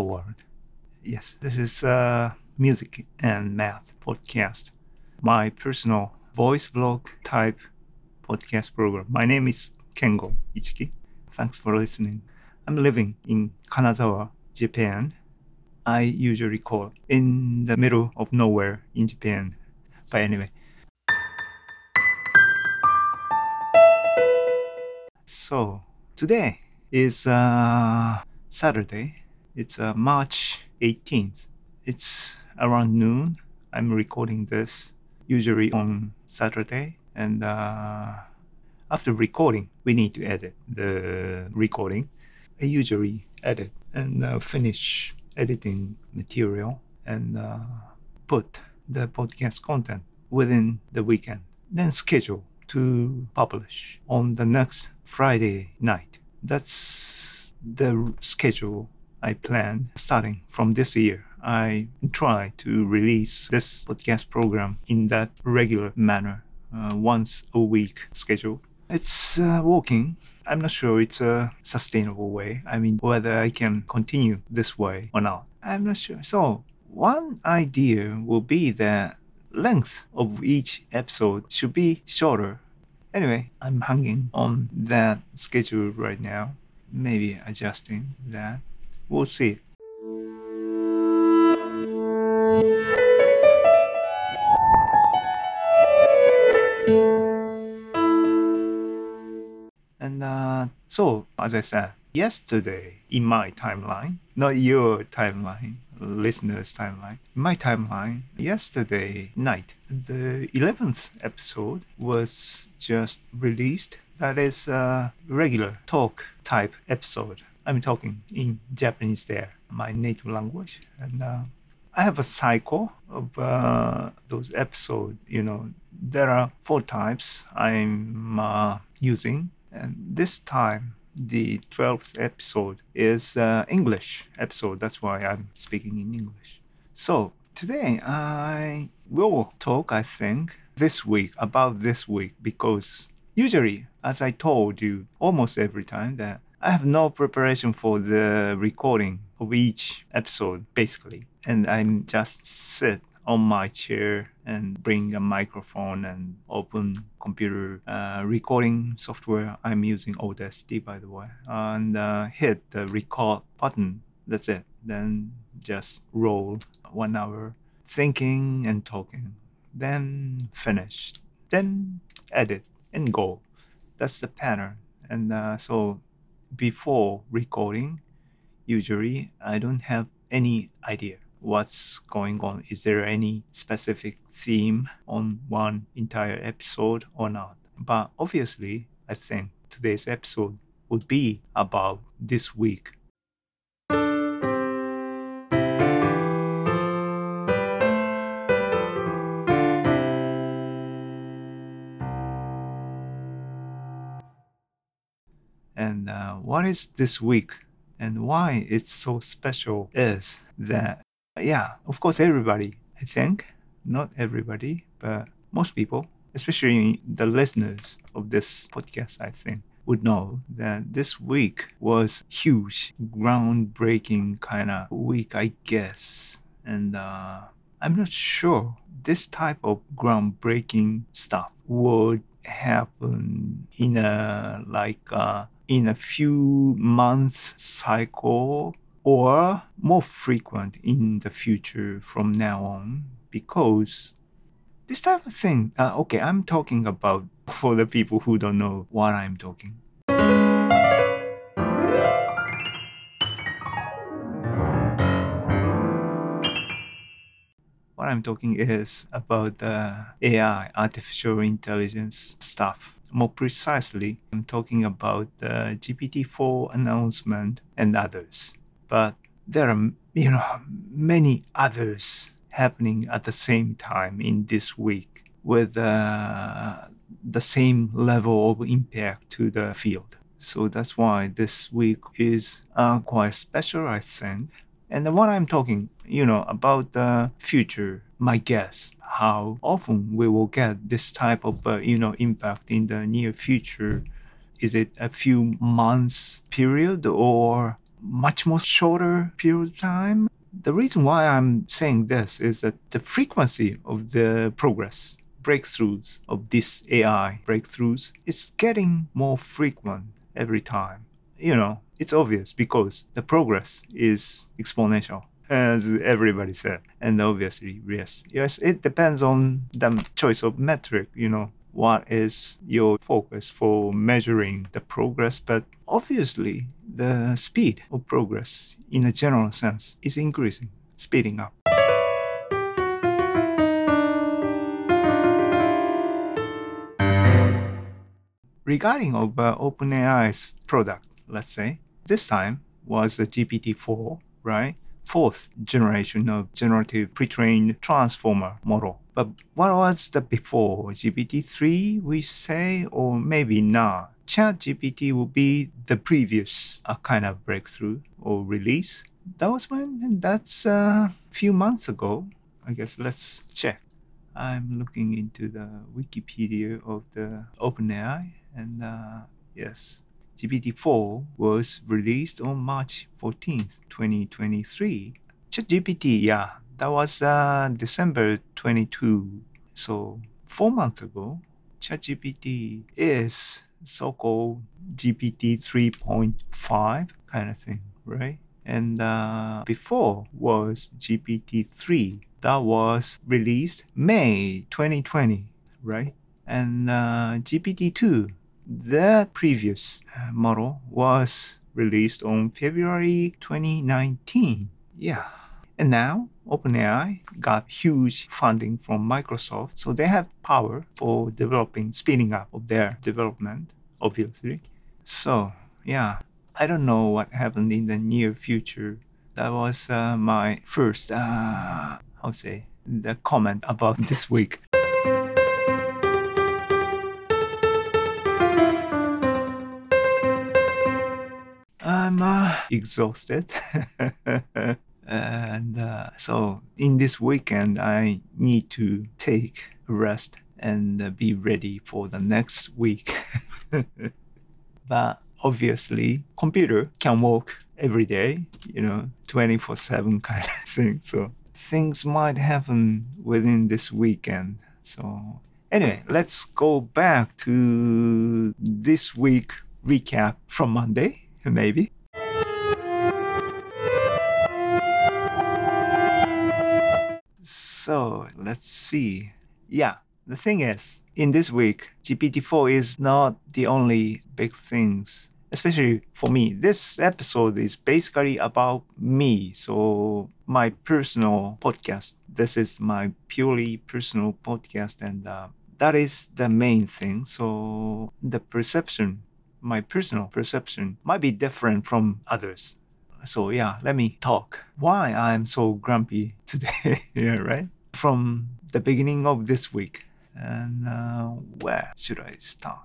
Hello world. Yes, this is a music and math podcast. My personal voice blog type podcast program. My name is Kengo Ichiki. Thanks for listening. I'm living in Kanazawa, Japan. I usually call in the middle of nowhere in Japan. But anyway. So today is uh, Saturday. It's uh, March 18th. It's around noon. I'm recording this usually on Saturday. And uh, after recording, we need to edit the recording. I usually edit and uh, finish editing material and uh, put the podcast content within the weekend. Then schedule to publish on the next Friday night. That's the schedule I plan starting from this year. I try to release this podcast program in that regular manner, uh, once a week schedule. It's uh, working. I'm not sure it's a sustainable way. I mean, whether I can continue this way or not. I'm not sure. So, one idea will be that length of each episode should be shorter. Anyway, I'm hanging on that schedule right now. Maybe adjusting that. We'll see. And uh, so, as I said, yesterday in my timeline, not your timeline, listeners' timeline, my timeline, yesterday night, the 11th episode was just released. That is a regular talk type episode. I'm talking in Japanese there, my native language. And uh, I have a cycle of uh, those episodes. You know, there are four types I'm uh, using. And this time, the 12th episode is uh, English episode. That's why I'm speaking in English. So today I will talk, I think, this week about this week because usually, as I told you almost every time, that I have no preparation for the recording of each episode, basically, and I'm just sit on my chair and bring a microphone and open computer uh, recording software. I'm using Audacity, by the way, and uh, hit the record button. That's it. Then just roll one hour thinking and talking. Then finish. Then edit and go. That's the pattern. And uh, so before recording, usually I don't have any idea what's going on. Is there any specific theme on one entire episode or not? But obviously, I think today's episode would be about this week. What is this week and why it's so special is that yeah, of course, everybody, I think, not everybody, but most people, especially the listeners of this podcast, I think, would know that this week was huge, groundbreaking kind of week, I guess. And uh, I'm not sure this type of groundbreaking stuff would happen in a like uh, in a few months cycle or more frequent in the future from now on because this type of thing uh, okay i'm talking about for the people who don't know what i'm talking. What i'm talking is about the ai artificial intelligence stuff more precisely i'm talking about the gpt-4 announcement and others but there are you know many others happening at the same time in this week with uh, the same level of impact to the field. So that's why this week is uh, quite special, I think. And what I'm talking, you know, about the future, my guess, how often we will get this type of, uh, you know, impact in the near future. Is it a few months period or much more shorter period of time. The reason why I'm saying this is that the frequency of the progress, breakthroughs of this AI breakthroughs is getting more frequent every time. You know, it's obvious because the progress is exponential as everybody said. And obviously, yes, yes, it depends on the choice of metric, you know, what is your focus for measuring the progress, but obviously the speed of progress in a general sense is increasing, speeding up. Regarding of uh, OpenAI's product, let's say, this time was the GPT-4, right? Fourth generation of generative pre-trained transformer model. But what was the before GPT-3 we say, or maybe not? ChatGPT will be the previous uh, kind of breakthrough or release. That was when that's a uh, few months ago. I guess let's check. I'm looking into the Wikipedia of the OpenAI, and uh, yes, GPT-4 was released on March 14th, 2023. ChatGPT, yeah, that was uh, December 22. So four months ago, ChatGPT is so-called GPT 3.5 kind of thing, right? And uh, before was GPT 3 that was released May 2020, right? And uh, GPT 2 that previous uh, model was released on February 2019. Yeah. And now OpenAI got huge funding from Microsoft, so they have power for developing, speeding up of their development, obviously. So, yeah, I don't know what happened in the near future. That was uh, my first, uh, how say, the comment about this week. exhausted. and uh, so in this weekend, I need to take a rest and uh, be ready for the next week. but obviously, computer can work every day, you know, 24 7 kind of thing. So things might happen within this weekend. So anyway, let's go back to this week recap from Monday, maybe. So let's see. Yeah, the thing is, in this week, GPT-4 is not the only big things, especially for me. This episode is basically about me. So my personal podcast. This is my purely personal podcast, and uh, that is the main thing. So the perception, my personal perception, might be different from others. So yeah, let me talk. Why I'm so grumpy today? yeah, right. From the beginning of this week, and uh, where should I start?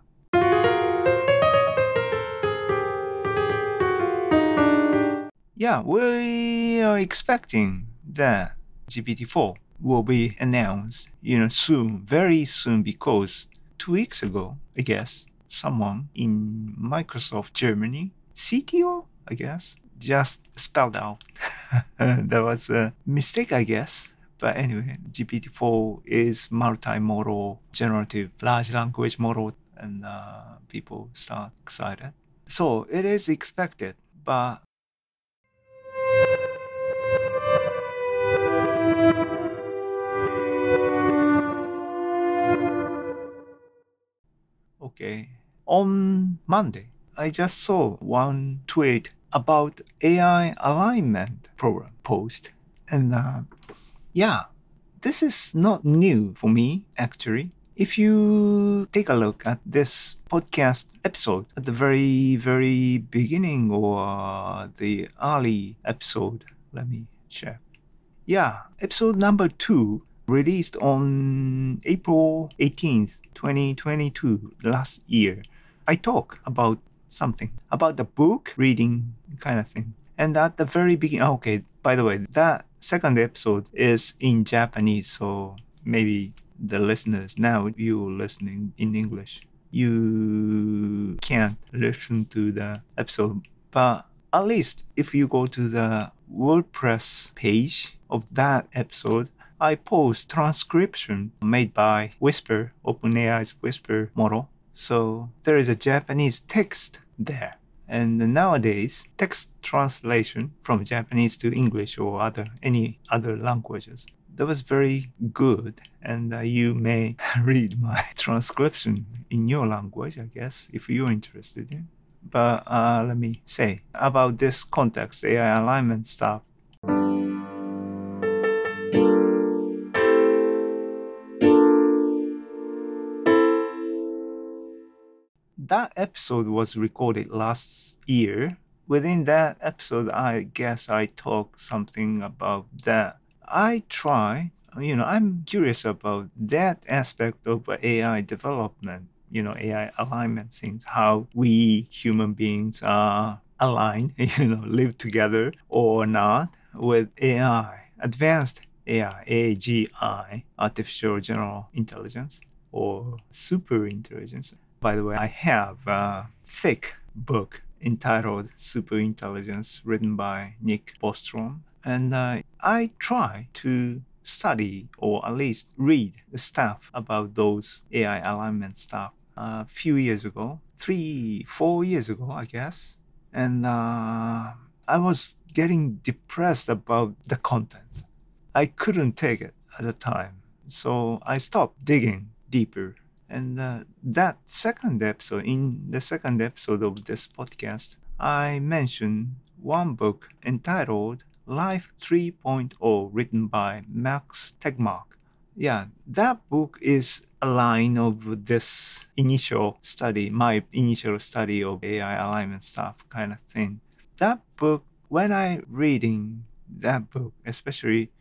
Yeah, we are expecting that GPT-4 will be announced, you know, soon, very soon, because two weeks ago, I guess, someone in Microsoft Germany, CTO, I guess, just spelled out. that was a mistake, I guess. But anyway, GPT-4 is multimodal generative large language model, and uh, people start excited. So it is expected, but okay. On Monday, I just saw one tweet about AI alignment program post. And uh, yeah, this is not new for me actually. If you take a look at this podcast episode at the very, very beginning or uh, the early episode, let me check. Yeah, episode number two, released on April 18th, 2022, last year. I talk about something about the book reading kind of thing. And at the very beginning, oh, okay, by the way, that second episode is in Japanese, so maybe the listeners now you listening in English, you can't listen to the episode. But at least if you go to the WordPress page of that episode, I post transcription made by Whisper, OpenAI's Whisper model. So there is a Japanese text there. And nowadays, text translation from Japanese to English or other any other languages that was very good. And uh, you may read my transcription in your language, I guess, if you're interested in. But uh, let me say about this context AI alignment stuff. That episode was recorded last year. Within that episode, I guess I talked something about that. I try, you know, I'm curious about that aspect of AI development you know AI alignment things, how we human beings are aligned, you know, live together or not with AI, advanced AI, AGI, artificial general intelligence or super intelligence. By the way, I have a thick book entitled Super Intelligence written by Nick Bostrom. And uh, I try to study or at least read the stuff about those AI alignment stuff a few years ago, three, four years ago, I guess. And uh, I was getting depressed about the content. I couldn't take it at the time. So I stopped digging deeper. And uh, that second episode, in the second episode of this podcast, I mentioned one book entitled Life 3.0, written by Max Tegmark. Yeah, that book is a line of this initial study, my initial study of AI alignment stuff kind of thing. That book, when I reading that book, especially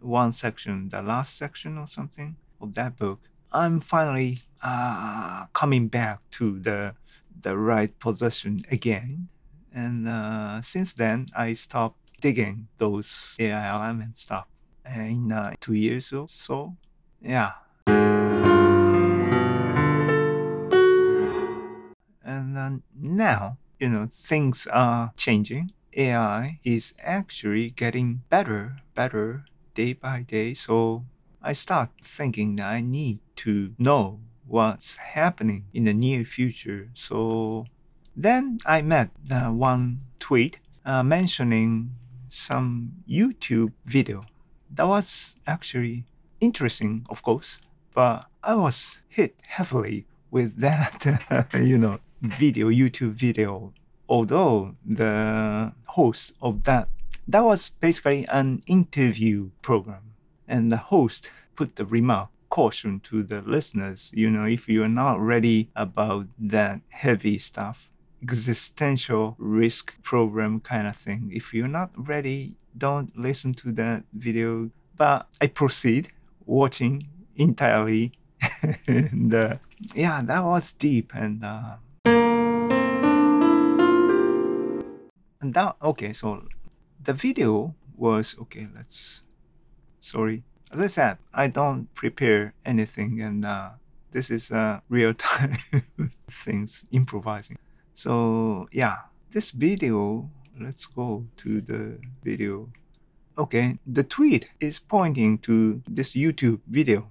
one section, the last section or something of that book, I'm finally uh, coming back to the the right position again. And uh, since then, I stopped digging those AI alignment stuff. In uh, two years or so, yeah. And uh, now, you know, things are changing. AI is actually getting better, better day by day. So I start thinking that I need to know what's happening in the near future. So then I met one tweet uh, mentioning some YouTube video that was actually interesting, of course, but I was hit heavily with that, you know, video, YouTube video. Although the host of that, that was basically an interview program, and the host put the remark caution to the listeners. You know, if you are not ready about that heavy stuff, existential risk program kind of thing, if you're not ready, don't listen to that video. But I proceed watching entirely. and uh, yeah, that was deep and uh, and that okay. So the video was okay. Let's sorry. As I said, I don't prepare anything, and uh, this is uh, real time things improvising. So yeah, this video. Let's go to the video Okay, the tweet is pointing to this YouTube video,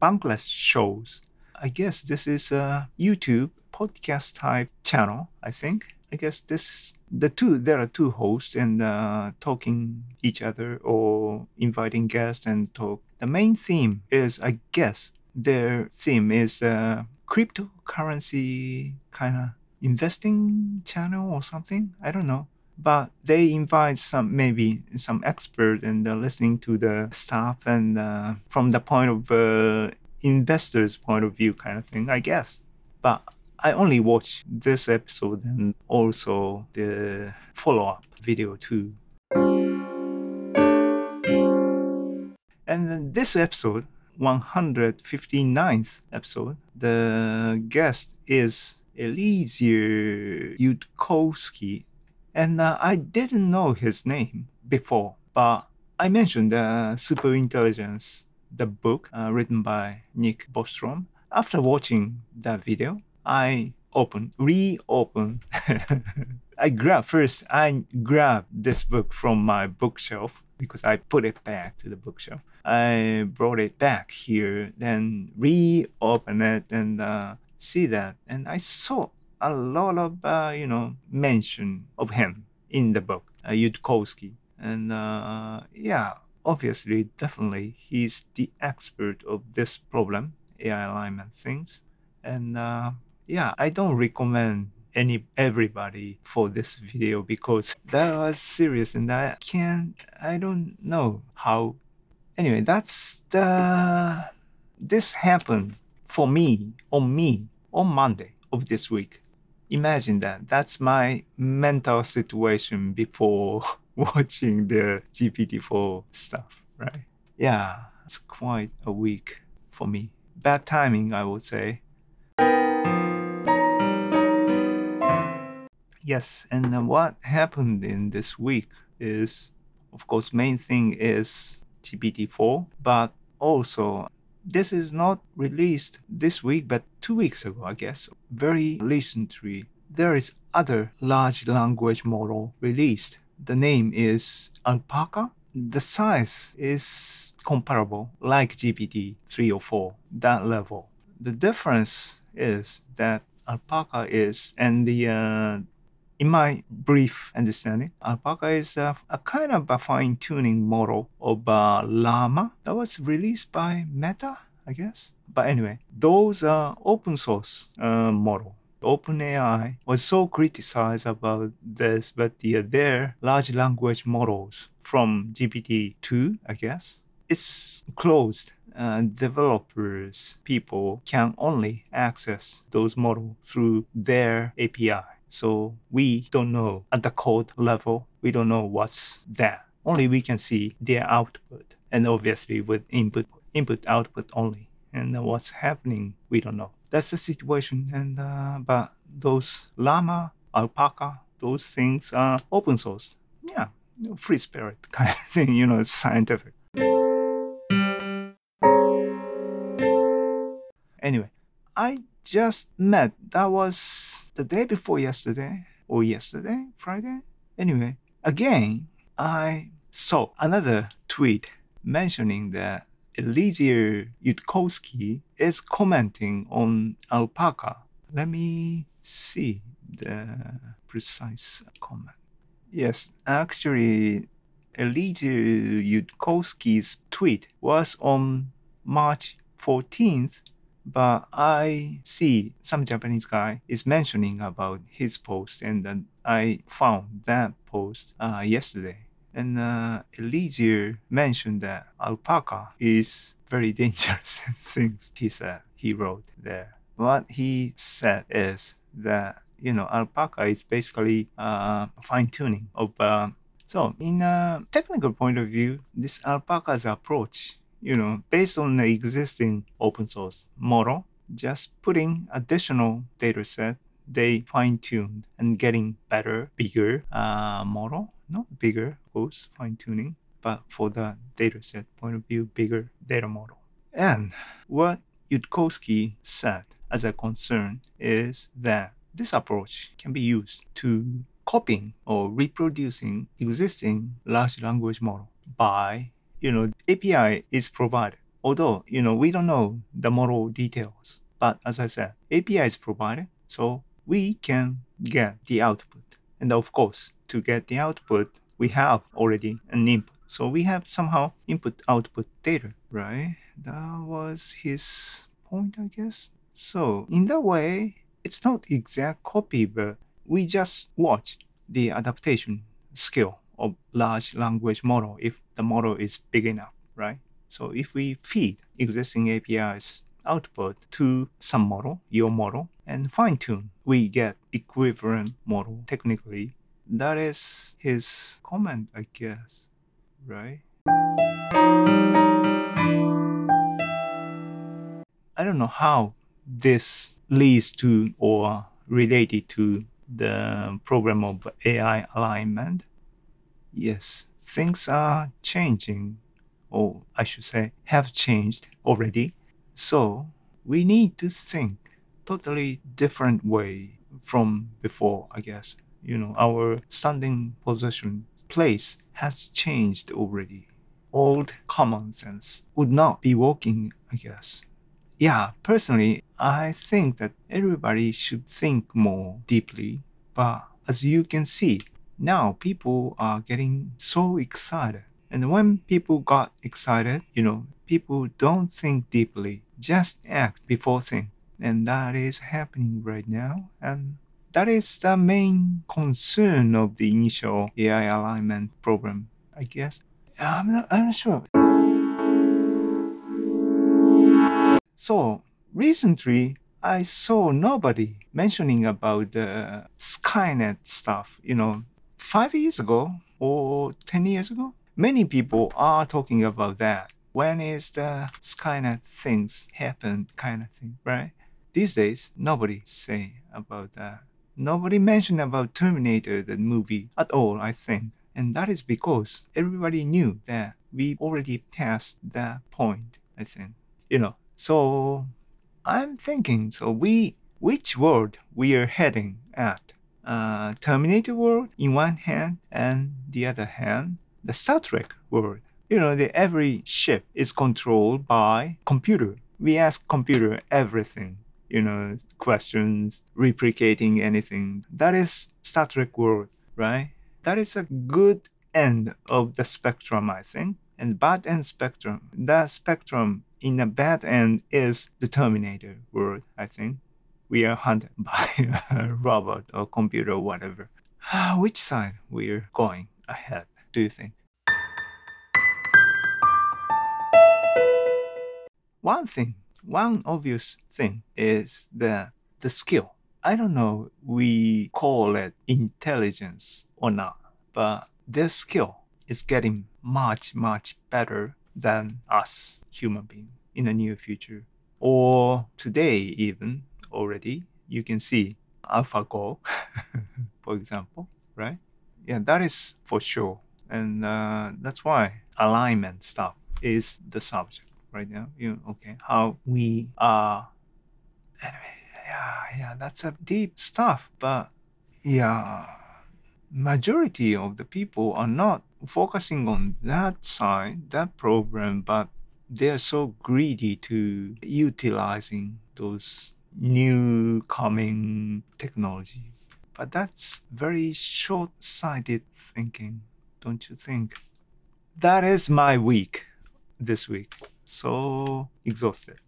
Bankless Shows. I guess this is a YouTube podcast type channel, I think. I guess this the two there are two hosts and uh, talking each other or inviting guests and talk. The main theme is, I guess, their theme is uh, cryptocurrency kind of investing channel or something. I don't know but they invite some maybe some expert and uh, listening to the staff and uh, from the point of uh, investors point of view kind of thing i guess but i only watched this episode and also the follow-up video too and this episode 159th episode the guest is Eliezer Yudkowsky and uh, I didn't know his name before, but I mentioned uh, Super Intelligence, the book uh, written by Nick Bostrom. After watching that video, I opened, reopened I grab first. I grabbed this book from my bookshelf because I put it back to the bookshelf. I brought it back here, then reopen it and uh, see that, and I saw a lot of uh, you know mention of him in the book, uh, Yudkowsky, and uh, yeah, obviously, definitely, he's the expert of this problem, AI alignment things, and uh, yeah, I don't recommend any everybody for this video because that was serious and I can't I don't know how anyway that's the this happened for me on me on Monday of this week imagine that. That's my mental situation before watching the GPT-4 stuff, right? Yeah, it's quite a week for me. Bad timing, I would say. Yes, and what happened in this week is, of course, main thing is GPT-4, but also this is not released this week, but two weeks ago, I guess. Very recently, there is other large language model released. The name is Alpaca. The size is comparable, like GPT 3 or 4, that level. The difference is that Alpaca is, and the uh, in my brief understanding, Alpaca is a, a kind of a fine-tuning model of uh, Llama that was released by Meta, I guess. But anyway, those are open source uh, model. OpenAI was so criticized about this, but the, their large language models from GPT-2, I guess, it's closed. Uh, developers, people can only access those models through their API. So we don't know at the code level, we don't know what's there. Only we can see their output. And obviously with input, input output only. And what's happening, we don't know. That's the situation. And uh, but those llama, alpaca, those things are open source. Yeah, free spirit kind of thing, you know, it's scientific. Anyway, I just met, that was the day before yesterday or yesterday, Friday. Anyway, again, I saw another tweet mentioning that Eliezer Yudkowsky is commenting on alpaca. Let me see the precise comment. Yes, actually, Eliezer Yudkowsky's tweet was on March 14th but I see some Japanese guy is mentioning about his post, and then I found that post uh, yesterday. And uh, Eliezer mentioned that alpaca is very dangerous things. He said he wrote there. What he said is that you know alpaca is basically uh, fine tuning of. Uh, so, in a technical point of view, this alpaca's approach you know, based on the existing open source model, just putting additional data set, they fine tuned and getting better, bigger uh, model. Not bigger, course, fine tuning, but for the data set point of view, bigger data model. And what Yudkowsky said as a concern is that this approach can be used to copying or reproducing existing large language model by you know, API is provided. Although, you know, we don't know the model details. But as I said, API is provided, so we can get the output. And of course, to get the output, we have already an input. So we have somehow input output data, right? That was his point, I guess. So in that way, it's not exact copy, but we just watch the adaptation skill of large language model if the model is big enough, right? So if we feed existing APIs output to some model, your model, and fine tune, we get equivalent model technically. That is his comment, I guess, right? I don't know how this leads to or related to the problem of AI alignment, yes, things are changing, or I should say, have changed already. So we need to think totally different way from before, I guess. You know, our standing position, place has changed already. Old common sense would not be working, I guess. Yeah, personally, I think that everybody should think more deeply. But as you can see, now people are getting so excited. And when people got excited, you know, people don't think deeply, just act before think. And that is happening right now. And that is the main concern of the initial AI alignment program, I guess. I'm not, I'm not sure. So recently, I saw nobody mentioning about the Skynet stuff. You know, five years ago or 10 years ago, many people are talking about that. When is the Skynet things happen kind of thing, right? These days, nobody say about that. Nobody mentioned about Terminator, the movie, at all, I think. And that is because everybody knew that we already passed that point, I think. You know, so I'm thinking, so we, which world we are heading at? Uh, Terminator world in one hand, and the other hand, the Star Trek world. You know, the every ship is controlled by computer. We ask computer everything you know, questions, replicating anything. That is Star Trek world, right? That is a good end of the spectrum, I think. And bad end spectrum. That spectrum in the bad end is the Terminator world, I think. We are hunted by a robot or computer or whatever. Which side we're going ahead, do you think? One thing one obvious thing is the the skill. I don't know we call it intelligence or not, but their skill is getting much much better than us human beings in the near future or today even already you can see AlphaGo, for example, right? Yeah, that is for sure, and uh, that's why alignment stuff is the subject right now. You okay, how we are. Anyway, yeah, yeah, that's a deep stuff. But yeah, majority of the people are not focusing on that side, that program, but they are so greedy to utilizing those new coming technology. But that's very short-sighted thinking, don't you think? That is my week this week so exhausted.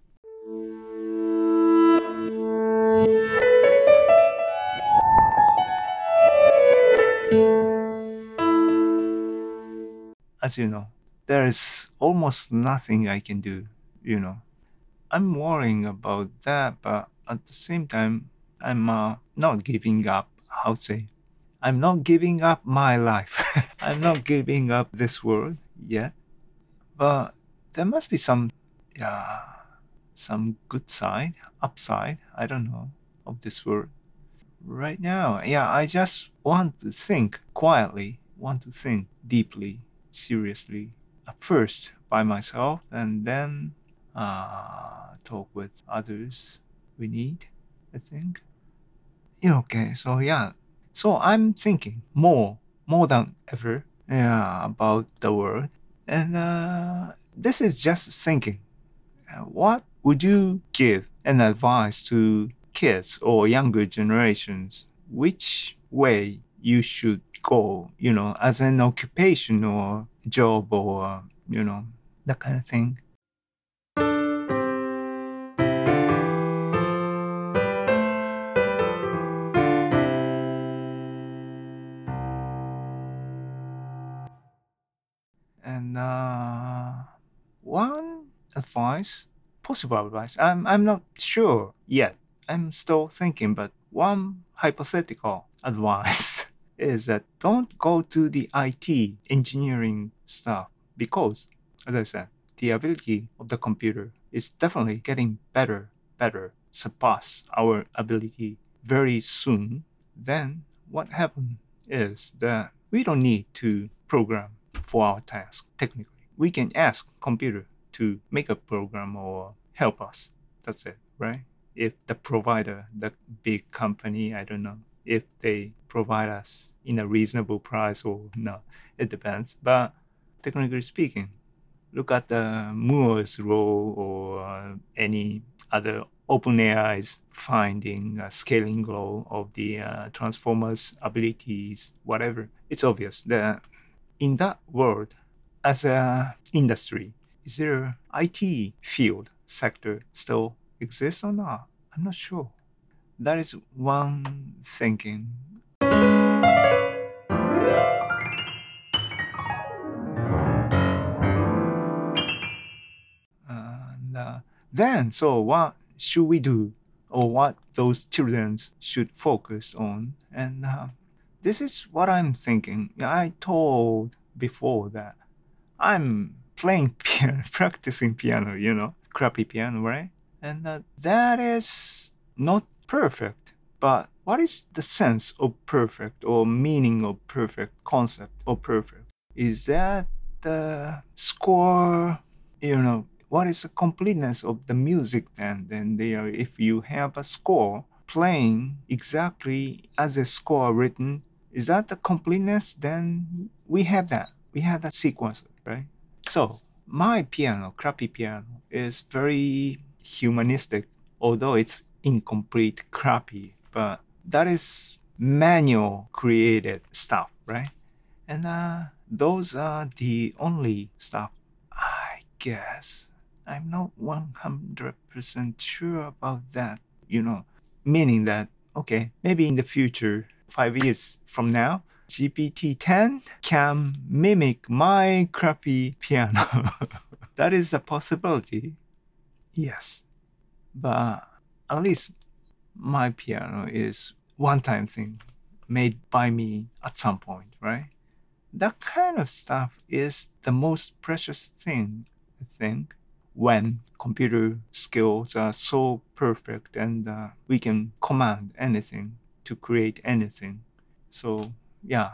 As you know, there is almost nothing I can do, you know. I'm worrying about that, but at the same time, I'm uh, not giving up. How to say? I'm not giving up my life. I'm not giving up this world yet. But there must be some, yeah, some good side, upside, I don't know, of this world. Right now, yeah, I just want to think quietly, want to think deeply, seriously, at first by myself, and then uh, talk with others we need, I think. Yeah, okay, so yeah. So I'm thinking more, more than ever, yeah, about the world. And uh, this is just thinking. What would you give an advice to kids or younger generations? Which way you should go, you know, as an occupation or job or, you know, that kind of thing? Advice, possible advice, I'm, I'm not sure yet. I'm still thinking, but one hypothetical advice is that don't go to the IT engineering stuff because, as I said, the ability of the computer is definitely getting better, better, surpass our ability very soon. Then what happens is that we don't need to program for our task technically we can ask computer to make a program or help us. That's it, right? If the provider, the big company, I don't know, if they provide us in a reasonable price or not. It depends. But technically speaking, look at the Moore's law or uh, any other OpenAI's finding uh, scaling law of the uh, transformers abilities, whatever. It's obvious that in that world, as a industry, is there IT field sector still exists or not? I'm not sure. That is one thinking. And uh, then, so what should we do, or what those children should focus on? And uh, this is what I'm thinking. I told before that I'm playing piano, practicing piano, you know, crappy piano, right? And uh, that is not perfect. But what is the sense of perfect or meaning of perfect, concept of perfect? Is that the score, you know, what is the completeness of the music then? Then there, if you have a score playing exactly as a score written, is that the completeness? Then we have that. We have that sequence, right? So my piano, crappy piano, is very humanistic, although it's incomplete, crappy, but that is manual created stuff, right? And uh, those are the only stuff, I guess. I'm not 100% sure about that, you know, meaning that, okay, maybe in the future, five years from now, GPT 10 can mimic my crappy piano. that is a possibility. Yes. But at least my piano is one time thing made by me at some point, right? That kind of stuff is the most precious thing, I think, when computer skills are so perfect and uh, we can command anything to create anything. So, yeah.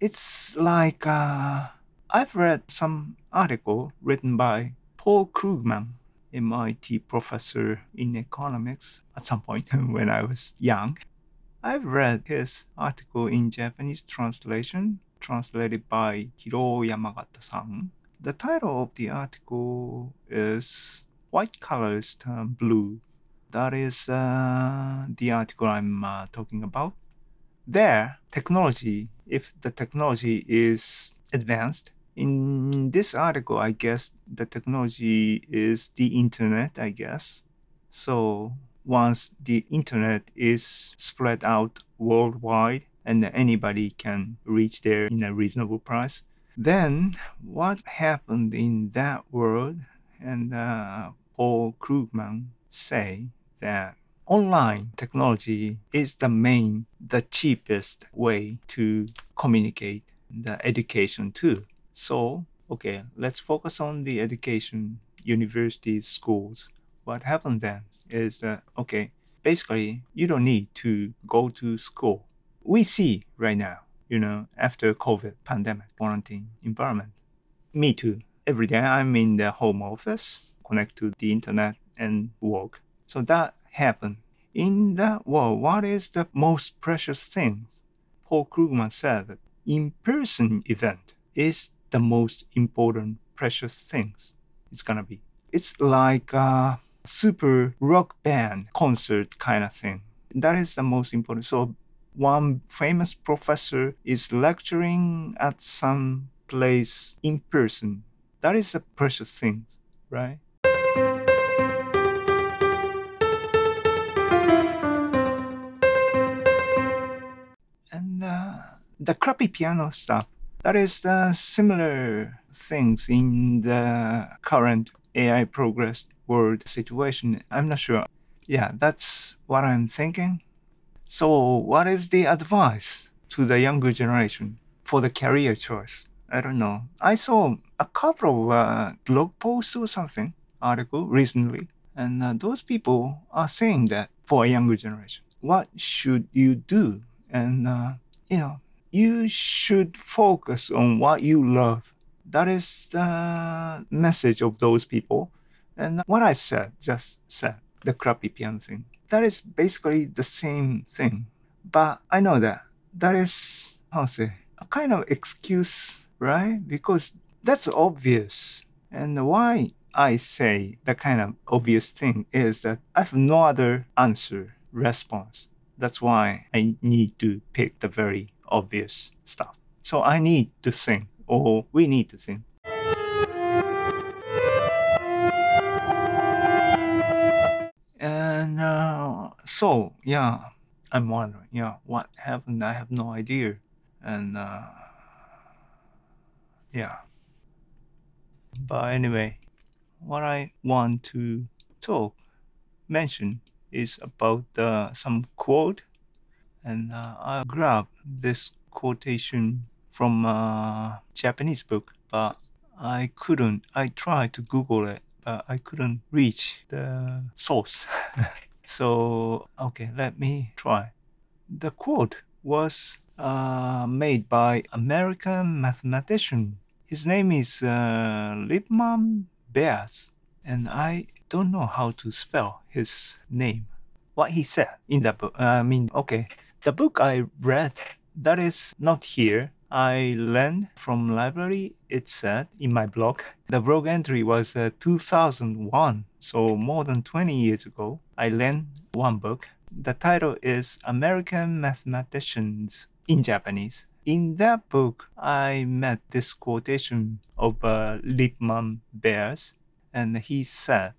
It's like uh, I've read some article written by Paul Krugman, MIT professor in economics at some point when I was young. I've read his article in Japanese translation, translated by Hiro Yamagata-san. The title of the article is White Colors Turn Blue. That is uh, the article I'm uh, talking about. There, technology, if the technology is advanced, in this article, I guess the technology is the internet, I guess. So once the internet is spread out worldwide and anybody can reach there in a reasonable price, then what happened in that world? And uh, Paul Krugman say that online technology is the main, the cheapest way to communicate the education too. So, okay, let's focus on the education, universities, schools. What happened then is that, okay, basically, you don't need to go to school. We see right now, you know, after COVID pandemic, quarantine environment. Me too. Every day I'm in the home office, connect to the internet and work. So that happened. In that world, what is the most precious thing? Paul Krugman said that in-person event is the most important precious things it's gonna be. It's like a super rock band concert kind of thing. That is the most important. So one famous professor is lecturing at some place in person. That is a precious thing, right? The crappy piano stuff that is uh, similar things in the current AI progress world situation. I'm not sure. Yeah, that's what I'm thinking. So, what is the advice to the younger generation for the career choice? I don't know. I saw a couple of uh, blog posts or something, article recently, and uh, those people are saying that for a younger generation, what should you do? And, uh, you know, you should focus on what you love. That is the message of those people. And what I said, just said, the crappy piano thing, that is basically the same thing. But I know that that is, how to say, a kind of excuse, right? Because that's obvious. And why I say that kind of obvious thing is that I have no other answer, response. That's why I need to pick the very obvious stuff. So I need to think, or we need to think. And uh, so, yeah, I'm wondering, yeah, what happened? I have no idea. And uh, yeah. But anyway, what I want to talk, mention is about uh, some quote. And uh, I grabbed this quotation from a Japanese book, but I couldn't. I tried to Google it, but I couldn't reach the source. so, okay, let me try. The quote was uh, made by American mathematician. His name is uh, Lipman Bers, and I don't know how to spell his name. What he said in the book. I mean, okay, the book I read that is not here. I learned from library. It said in my blog. The blog entry was uh, 2001, so more than 20 years ago. I learned one book. The title is American Mathematicians in Japanese. In that book, I met this quotation of uh, Lipman Bers, and he said,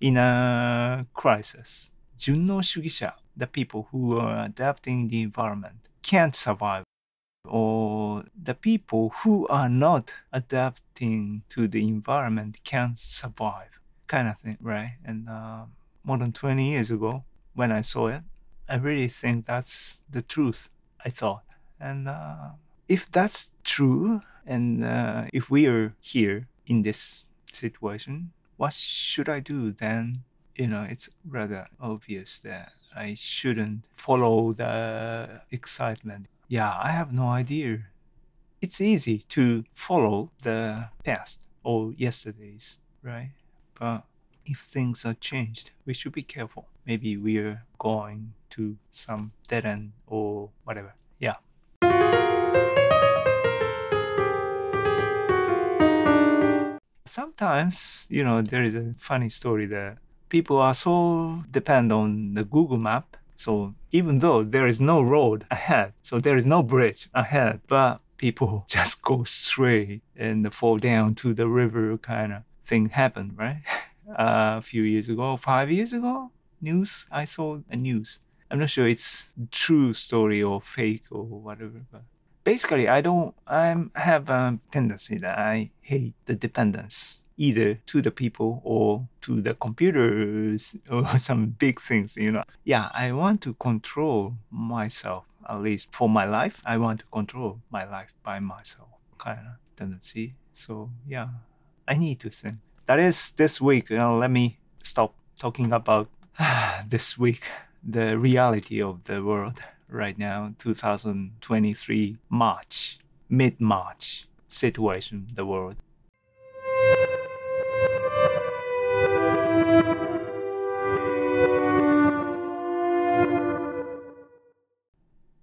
"In a crisis, 順応主義者 the people who are adapting the environment can't survive or the people who are not adapting to the environment can't survive kind of thing right? And uh, more than 20 years ago when i saw it i really think that's the truth i thought. And uh, if that's true and uh, if we are here in this situation what should i do then? You know it's rather obvious that I shouldn't follow the excitement. Yeah, I have no idea. It's easy to follow the past or yesterday's, right? But if things are changed, we should be careful. Maybe we're going to some dead end or whatever. Yeah. Sometimes, you know, there is a funny story that people are so depend on the Google map. So even though there is no road ahead, so there is no bridge ahead, but people just go straight and fall down to the river kind of thing happened, right? Uh, a few years ago, five years ago, news, I saw a news. I'm not sure it's true story or fake or whatever, but basically I don't, I have a tendency that I hate the dependence either to the people or to the computers or some big things, you know. Yeah, I want to control myself, at least for my life. I want to control my life by myself, kind of tendency. So, yeah, I need to think. That is this week. You know, let me stop talking about this week, the reality of the world right now, 2023 March, mid March situation, the world.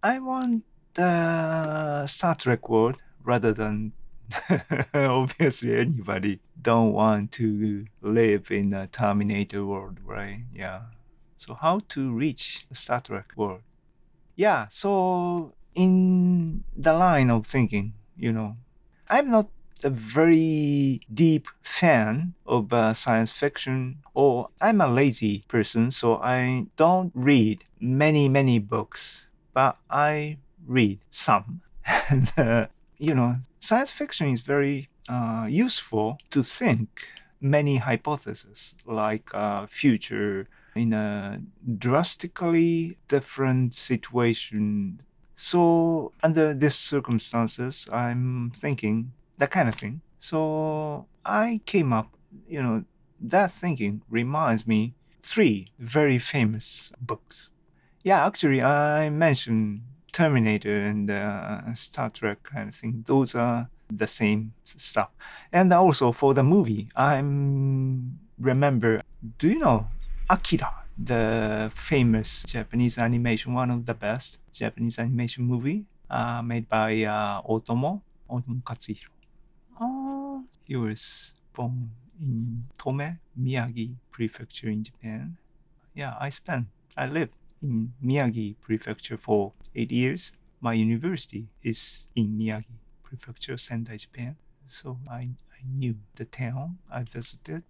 I want the Star Trek world rather than obviously anybody don't want to live in a Terminator world, right? Yeah. So how to reach the Star Trek world? Yeah. So in the line of thinking, you know, I'm not a very deep fan of uh, science fiction, or I'm a lazy person, so I don't read many, many books but I read some. and, uh, you know, science fiction is very uh, useful to think many hypotheses like uh, future in a drastically different situation. So under these circumstances, I'm thinking that kind of thing. So I came up, you know, that thinking reminds me three very famous books. Yeah, actually, I mentioned Terminator and uh, Star Trek kind of thing. Those are the same stuff. And also for the movie, I'm remember. Do you know Akira, the famous Japanese animation, one of the best Japanese animation movie uh, made by uh, Otomo Otomo Katsuhiro. Uh, he was born in Tome, Miyagi Prefecture in Japan. Yeah, I spent, I lived in Miyagi Prefecture for eight years. My university is in Miyagi Prefecture, Sendai, Japan. So I, I knew the town I visited.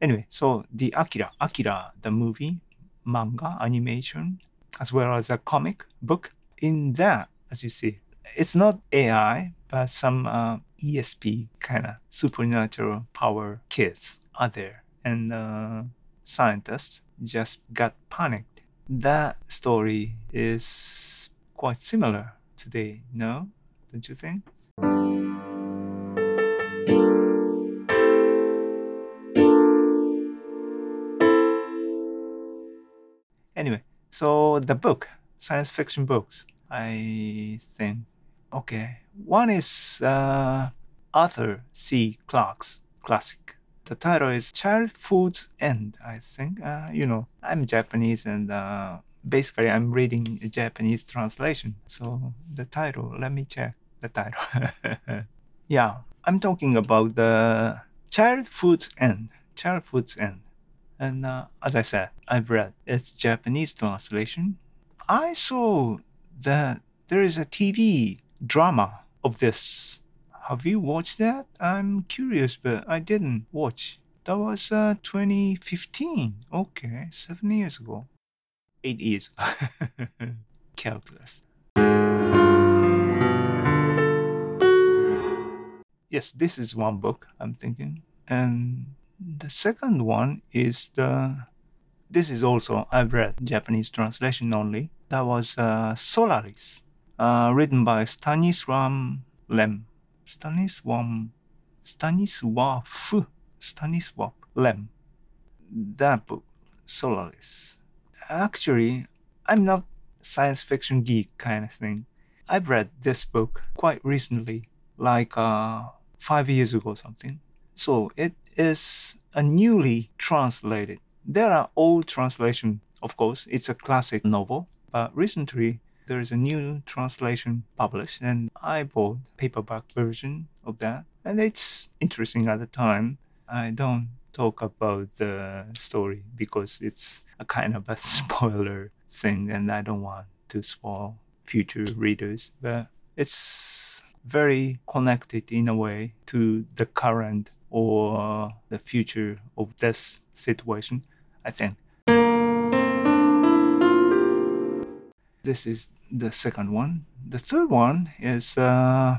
Anyway, so the Akira, Akira, the movie, manga, animation, as well as a comic book. In that, as you see, it's not AI, but some uh, ESP kind of supernatural power kids are there. And uh, scientists just got panicked. That story is quite similar today, no? Don't you think? Anyway, so the book, science fiction books, I think, okay. One is uh, Arthur C. Clarke's classic. The title is Childhood's End, I think. Uh, you know, I'm Japanese and uh, basically I'm reading a Japanese translation. So the title, let me check the title. yeah, I'm talking about the Childhood's End. Childhood's End. And uh, as I said, I've read its Japanese translation. I saw that there is a TV drama of this. Have you watched that? I'm curious, but I didn't watch. That was uh, 2015. Okay, seven years ago. Eight years. Calculus. Yes, this is one book I'm thinking. And the second one is the. This is also, I've read Japanese translation only. That was uh, Solaris, uh, written by Stanisław Lem. Stanisław. Stanisław. Stanisław Lem. That book, Solaris. Actually, I'm not science fiction geek kind of thing. I've read this book quite recently, like uh, five years ago or something. So it is a newly translated. There are old translation, of course. It's a classic novel, but recently there is a new translation published, and I bought paperback version of that, and it's interesting at the time. I don't talk about the story because it's a kind of a spoiler thing, and I don't want to spoil future readers. But it's very connected in a way to the current or the future of this situation, I think. This is the second one. The third one is uh,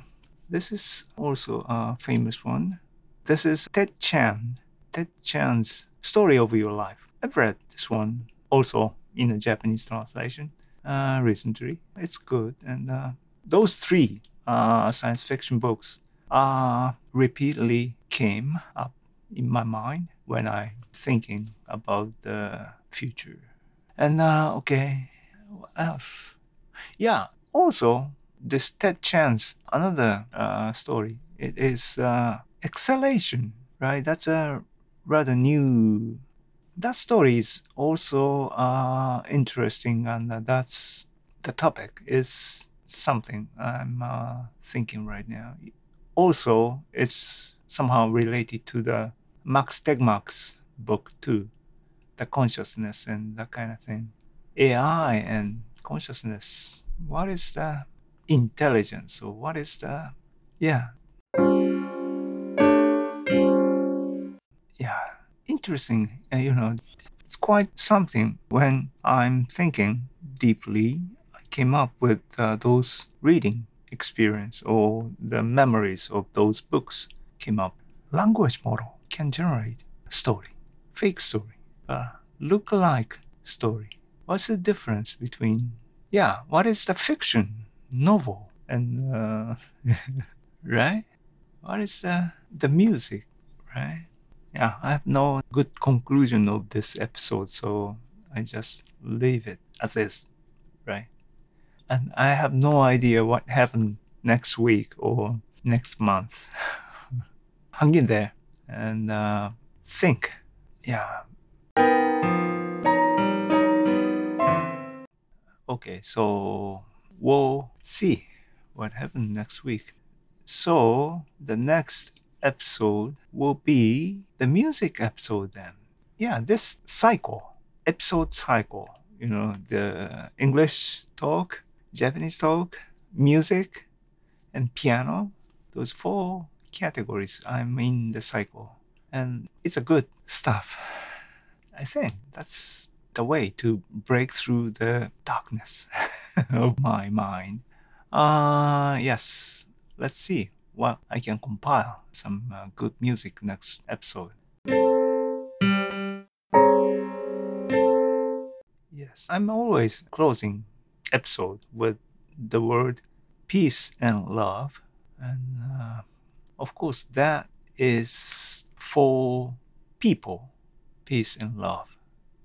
this is also a famous one. This is Ted Chiang. Ted Chiang's Story of Your Life. I've read this one also in a Japanese translation uh, recently. It's good, and uh, those three uh, science fiction books uh, repeatedly came up in my mind when I'm thinking about the future. And uh, okay, what else? Yeah, also this Ted Chiang's another uh, story. It is uh, exhalation, right? That's a rather new. That story is also uh, interesting, and uh, that's the topic is something I'm uh, thinking right now also it's somehow related to the Max Tegmark's book too, the consciousness and that kind of thing. AI and consciousness. What is the intelligence or what is the yeah yeah interesting uh, you know it's quite something when i'm thinking deeply i came up with uh, those reading experience or the memories of those books came up. Language model can generate story, fake story, a look-alike story. What's the difference between, yeah, what is the fiction, novel, and, uh, right? What is the, the music, right? Yeah, I have no good conclusion of this episode, so I just leave it as is, right? and I have no idea what happened next week or next month. Hang in there and uh, think. Yeah. Okay, so we'll see what happens next week. So the next episode will be the music episode then. Yeah, this cycle, episode cycle, you know, the English talk, Japanese talk, music, and piano. Those four categories I'm in the cycle. And it's a good stuff. I think that's the way to break through the darkness of my mind. Uh yes, let's see what I can compile some uh, good music next episode. Yes, I'm always closing episode with the word peace and love, and uh, of course that is for people, peace and love.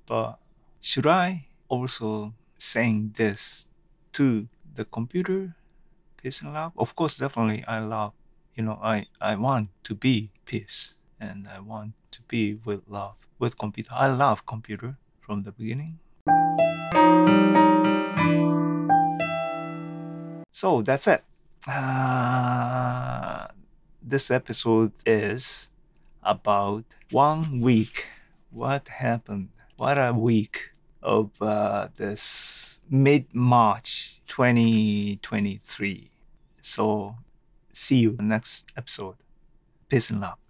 But should I also saying this to the computer peace and love? Of course, definitely I love, you know, I, I want to be peace and I want to be with love, with computer. I love computer from the beginning. So that's it. Uh, this episode is about one week. What happened? What a week of uh, this mid March 2023. So, see you next episode. Peace and love.